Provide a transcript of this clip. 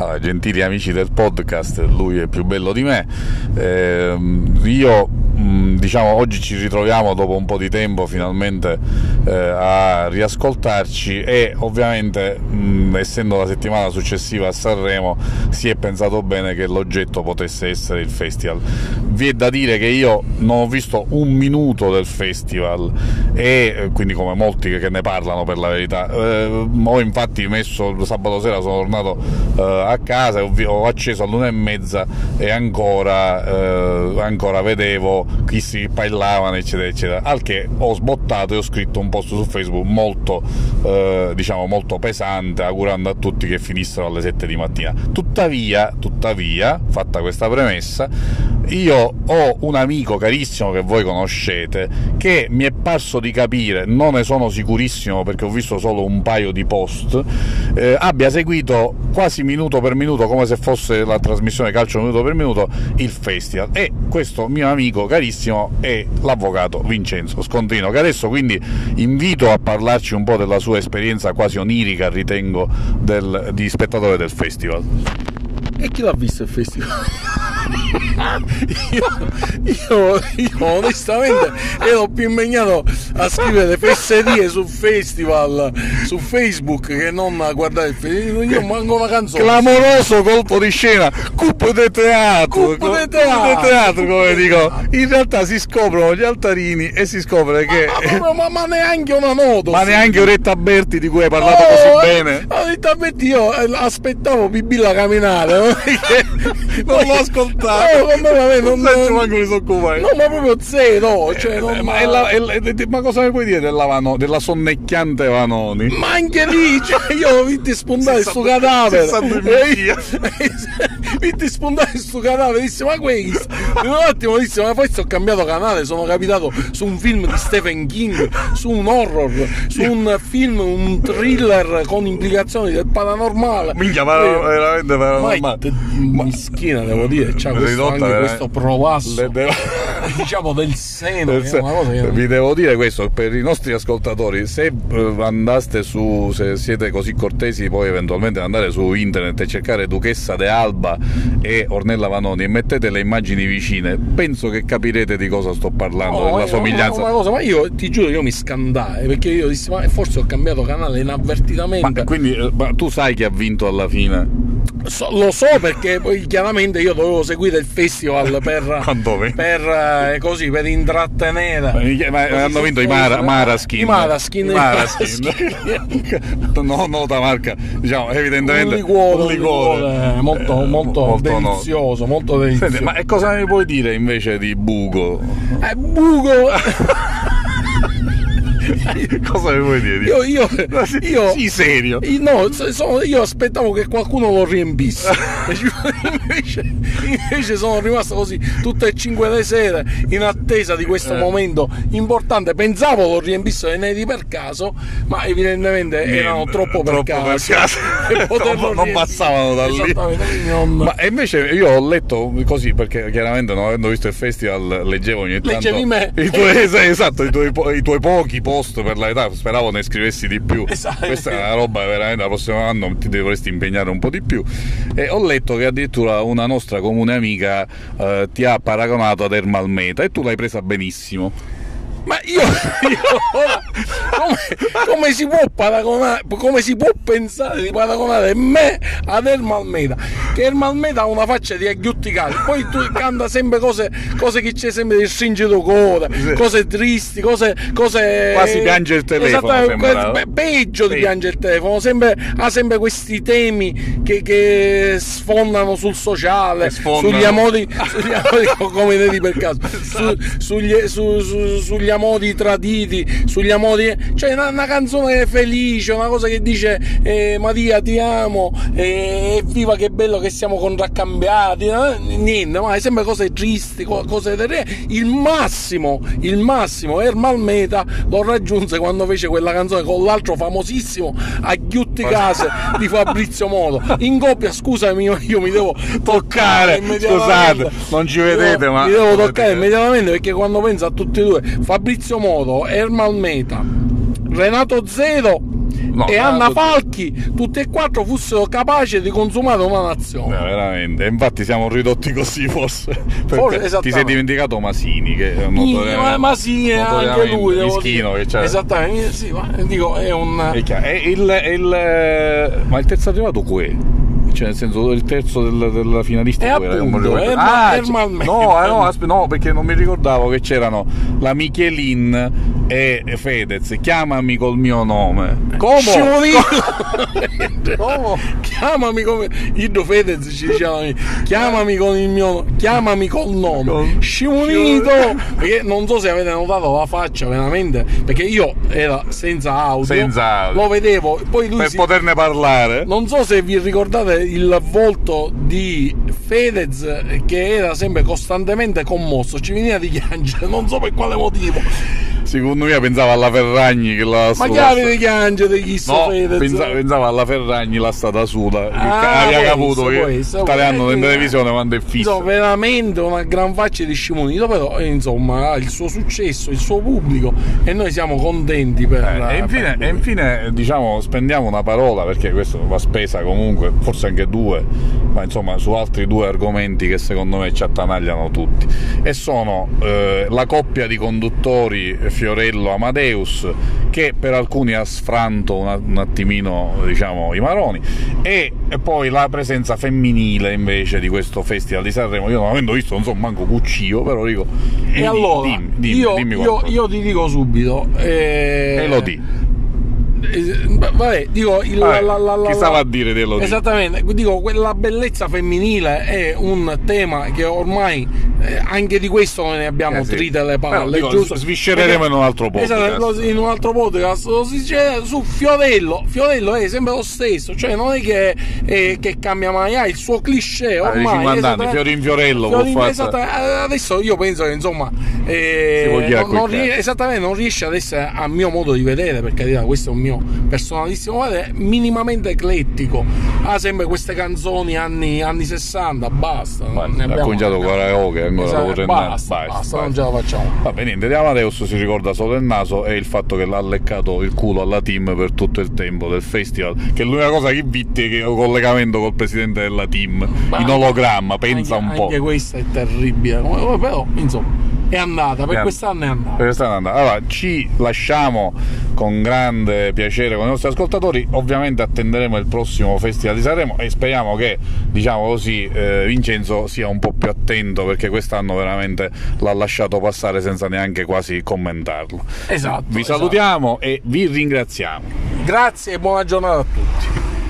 Allora, gentili amici del podcast, lui è più bello di me. Eh, io diciamo oggi ci ritroviamo dopo un po' di tempo finalmente eh, a riascoltarci e ovviamente mh, essendo la settimana successiva a Sanremo si è pensato bene che l'oggetto potesse essere il festival. Vi è da dire che io non ho visto un minuto del festival e eh, quindi come molti che ne parlano per la verità eh, ho infatti messo sabato sera sono tornato eh, a casa ho, ho acceso all'una e mezza e ancora, eh, ancora vedevo chi si parlavano eccetera eccetera. Al che ho sbottato e ho scritto un post su Facebook molto eh, diciamo molto pesante augurando a tutti che finissero alle 7 di mattina. Tuttavia tuttavia fatta questa premessa io ho un amico carissimo che voi conoscete che mi è parso di capire, non ne sono sicurissimo perché ho visto solo un paio di post, eh, abbia seguito quasi minuto per minuto, come se fosse la trasmissione calcio minuto per minuto, il festival. E questo mio amico carissimo è l'avvocato Vincenzo Scontino, che adesso quindi invito a parlarci un po' della sua esperienza quasi onirica, ritengo, del, di spettatore del festival. E chi l'ha visto il festival? io, io, io, onestamente ero più impegnato a scrivere fesserie sul festival su Facebook che non a guardare il festival. Io manco una canzone. Clamoroso colpo di scena, cupo di teatro. Cupo di teatro. teatro, come dico. In realtà si scoprono gli altarini e si scopre che. Ma, ma, ma neanche una nota. Ma neanche Oretta Berti di cui hai parlato oh, così bene. Oretta Berti io eh, aspettavo Bibilla camminare. non l'ho ascoltato. No, me, vabbè, non, non manco mi soccupa. No, ma proprio zero. Cioè, eh, non... ma, è la, è la, ma, cosa mi puoi dire della, Vano, della sonnecchiante Vanoni? Ma anche lì, cioè, io ho visto spuntare sto cadavere. Vitti spuntare sto cadavere, disse ma questo. Un attimo disse ma forse ho cambiato canale, sono capitato su un film di Stephen King, su un horror, su un film, un thriller con implicazioni del paranormale. Minchia, ma veramente paranormale. Ma, mischina devo dire, c'ha questo, anche questo provasso. devo... diciamo del seno, del sen... che... vi devo dire questo per i nostri ascoltatori se eh, andaste su se siete così cortesi poi eventualmente andare su internet e cercare Duchessa de Alba e Ornella Vanoni e mettete le immagini vicine penso che capirete di cosa sto parlando no, della somiglianza. una cosa, ma io ti giuro io mi scandai perché io dissi ma forse ho cambiato canale inavvertitamente. Ma quindi eh, ma tu sai chi ha vinto alla fine So, lo so perché poi chiaramente io dovevo seguire il festival per, per, eh, così, per intrattenere. Ma, ma hanno vinto i Mara, Maraskin. I Maraskin. I Maraskin. no, nota marca, diciamo, evidentemente un liquore, un liquore. Un liquore molto, molto, molto delizioso, no. molto delizioso. Senti, ma cosa mi puoi dire invece di Bugo? Eh, Bugo! Cosa mi vuoi dire? Io, io, io sì, serio. Io, no, sono, io aspettavo che qualcuno lo riempisse. invece, invece, sono rimasto così tutte e cinque le sere in attesa di questo eh. momento importante. Pensavo lo riempissero inediti per caso, ma evidentemente Niente, erano troppo per troppo caso. Per caso. non passavano da lì. Non... Ma invece io ho letto così perché chiaramente non avendo visto il festival leggevo ogni tanto. Leggevi me. I tuoi, esatto, i tuoi, i tuoi pochi post per l'età, speravo ne scrivessi di più. Esatto. Questa è una roba veramente, la prossimo anno ti dovresti impegnare un po' di più. E ho letto che addirittura una nostra comune amica eh, ti ha paragonato ad Ermal Meta e tu l'hai presa benissimo. Ma io, io come, come, si può paragonare, come si può pensare di paragonare me ad Ermal Meta? Che Ermal Meta ha una faccia di agghiutticare, poi tu canta sempre cose, cose che c'è sempre di stringito cuore, sì. cose tristi, cose, cose. Quasi piange il telefono. Pe- peggio di piangere il telefono, sempre, ha sempre questi temi che, che sfondano sul sociale, sfondano. sugli amori, sugli amori come vedi per caso, esatto. su, sugli, su, su, sugli amori traditi, sugli amori. Cioè, una, una canzone felice, una cosa che dice eh, Maria ti amo, eh, viva che bello che siamo contraccambiati. Eh? Niente, ma è sempre cose tristi, cose terribili. Il massimo, il massimo, Ermal Meta lo raggiunse quando fece quella canzone con l'altro famosissimo Aghiutti Case di Fabrizio Modo. In coppia, scusami, io mi devo toccare. Scusate, non ci vedete, ma. Mi devo toccare immediatamente perché quando penso a tutti e due, Fabrizio Modo, Ermal Meta, Renato Zero no, e Anna Falchi, tutte e quattro fossero capaci di consumare una nazione. No, veramente, infatti siamo ridotti così forse. forse ti sei dimenticato Masini, che è un Masini anche lui. Mischino, che c'è. Esattamente, sì, ma dico, è un... È chiaro. È il, è il... Ma il terzo arrivato qui cioè nel senso il terzo del, della finalista e appunto, era, ah, no, eh, no, aspe- no, perché non mi ricordavo che c'erano la Michelin e Fedez. Chiamami col mio nome. Come? come? chiamami come Ido Fedez ci diceva chiamami con il mio chiamami col nome. Scimunito perché non so se avete notato la faccia veramente perché io era senza audio, senza audio. lo vedevo poi lui per si... poterne parlare. Non so se vi ricordate il volto di Fedez che era sempre costantemente commosso, ci veniva di piangere, non so per quale motivo. Secondo me pensava alla Ferragni che la Ma chiave di piangere chi no, pensava, pensava, alla Ferragni la stata suda ah, aveva caputo che italiano in televisione quando è fisso. Insomma, veramente una gran faccia di scimunito, però eh, insomma ha il suo successo, il suo pubblico e noi siamo contenti per... Eh, e, infine, per e infine diciamo spendiamo una parola perché questo va spesa comunque, forse anche due, ma insomma su altri due argomenti che secondo me ci attanagliano tutti. E sono eh, la coppia di conduttori Fiorello Amadeus che per alcuni ha sfranto un, attimino diciamo i maroni. E, poi la presenza femminile invece di questo festival di Sanremo. Io non avendo visto non so manco Cuccio però dico e allora dimmi, dimmi, io, dimmi io, io, ti dico subito eh, e lo dico vabbè, dico, il, vabbè, la, la, la, chi stava a dire dello esattamente dico la bellezza femminile è un tema che ormai eh, anche di questo ne abbiamo eh sì. trite le palle Però, dico, sviscereremo in un altro podcast. esatto, in un altro podcast lo si dice su Fiodello Fiodello è sempre lo stesso cioè non è che, eh, che cambia mai ha il suo cliché ah, ormai 50 anni? Fiorin Fiorello Fiorin, esatto, adesso io penso che insomma eh, non, non esattamente non riesce ad essere a mio modo di vedere perché questo è un mio mio personalissimo parere, minimamente eclettico. Ha sempre queste canzoni anni, anni 60, basta. Ma ha cominciato con karaoke, ancora esatto, basta, basta, basta, non ce la facciamo. Va bene, niente, di Amadeus si ricorda solo il naso e il fatto che l'ha leccato il culo alla team per tutto il tempo del festival, che è l'unica cosa che vitti che ho collegamento col presidente della team, Ma in ologramma, pensa anche, un po'. Anche questa è terribile, però insomma è andata, per quest'anno è andata. Per quest'anno è andata. Allora, ci lasciamo con grande piacere con i nostri ascoltatori. Ovviamente attenderemo il prossimo Festival di Sanremo e speriamo che, diciamo così, eh, Vincenzo sia un po' più attento perché quest'anno veramente l'ha lasciato passare senza neanche quasi commentarlo. Esatto. Vi esatto. salutiamo e vi ringraziamo. Grazie e buona giornata a tutti.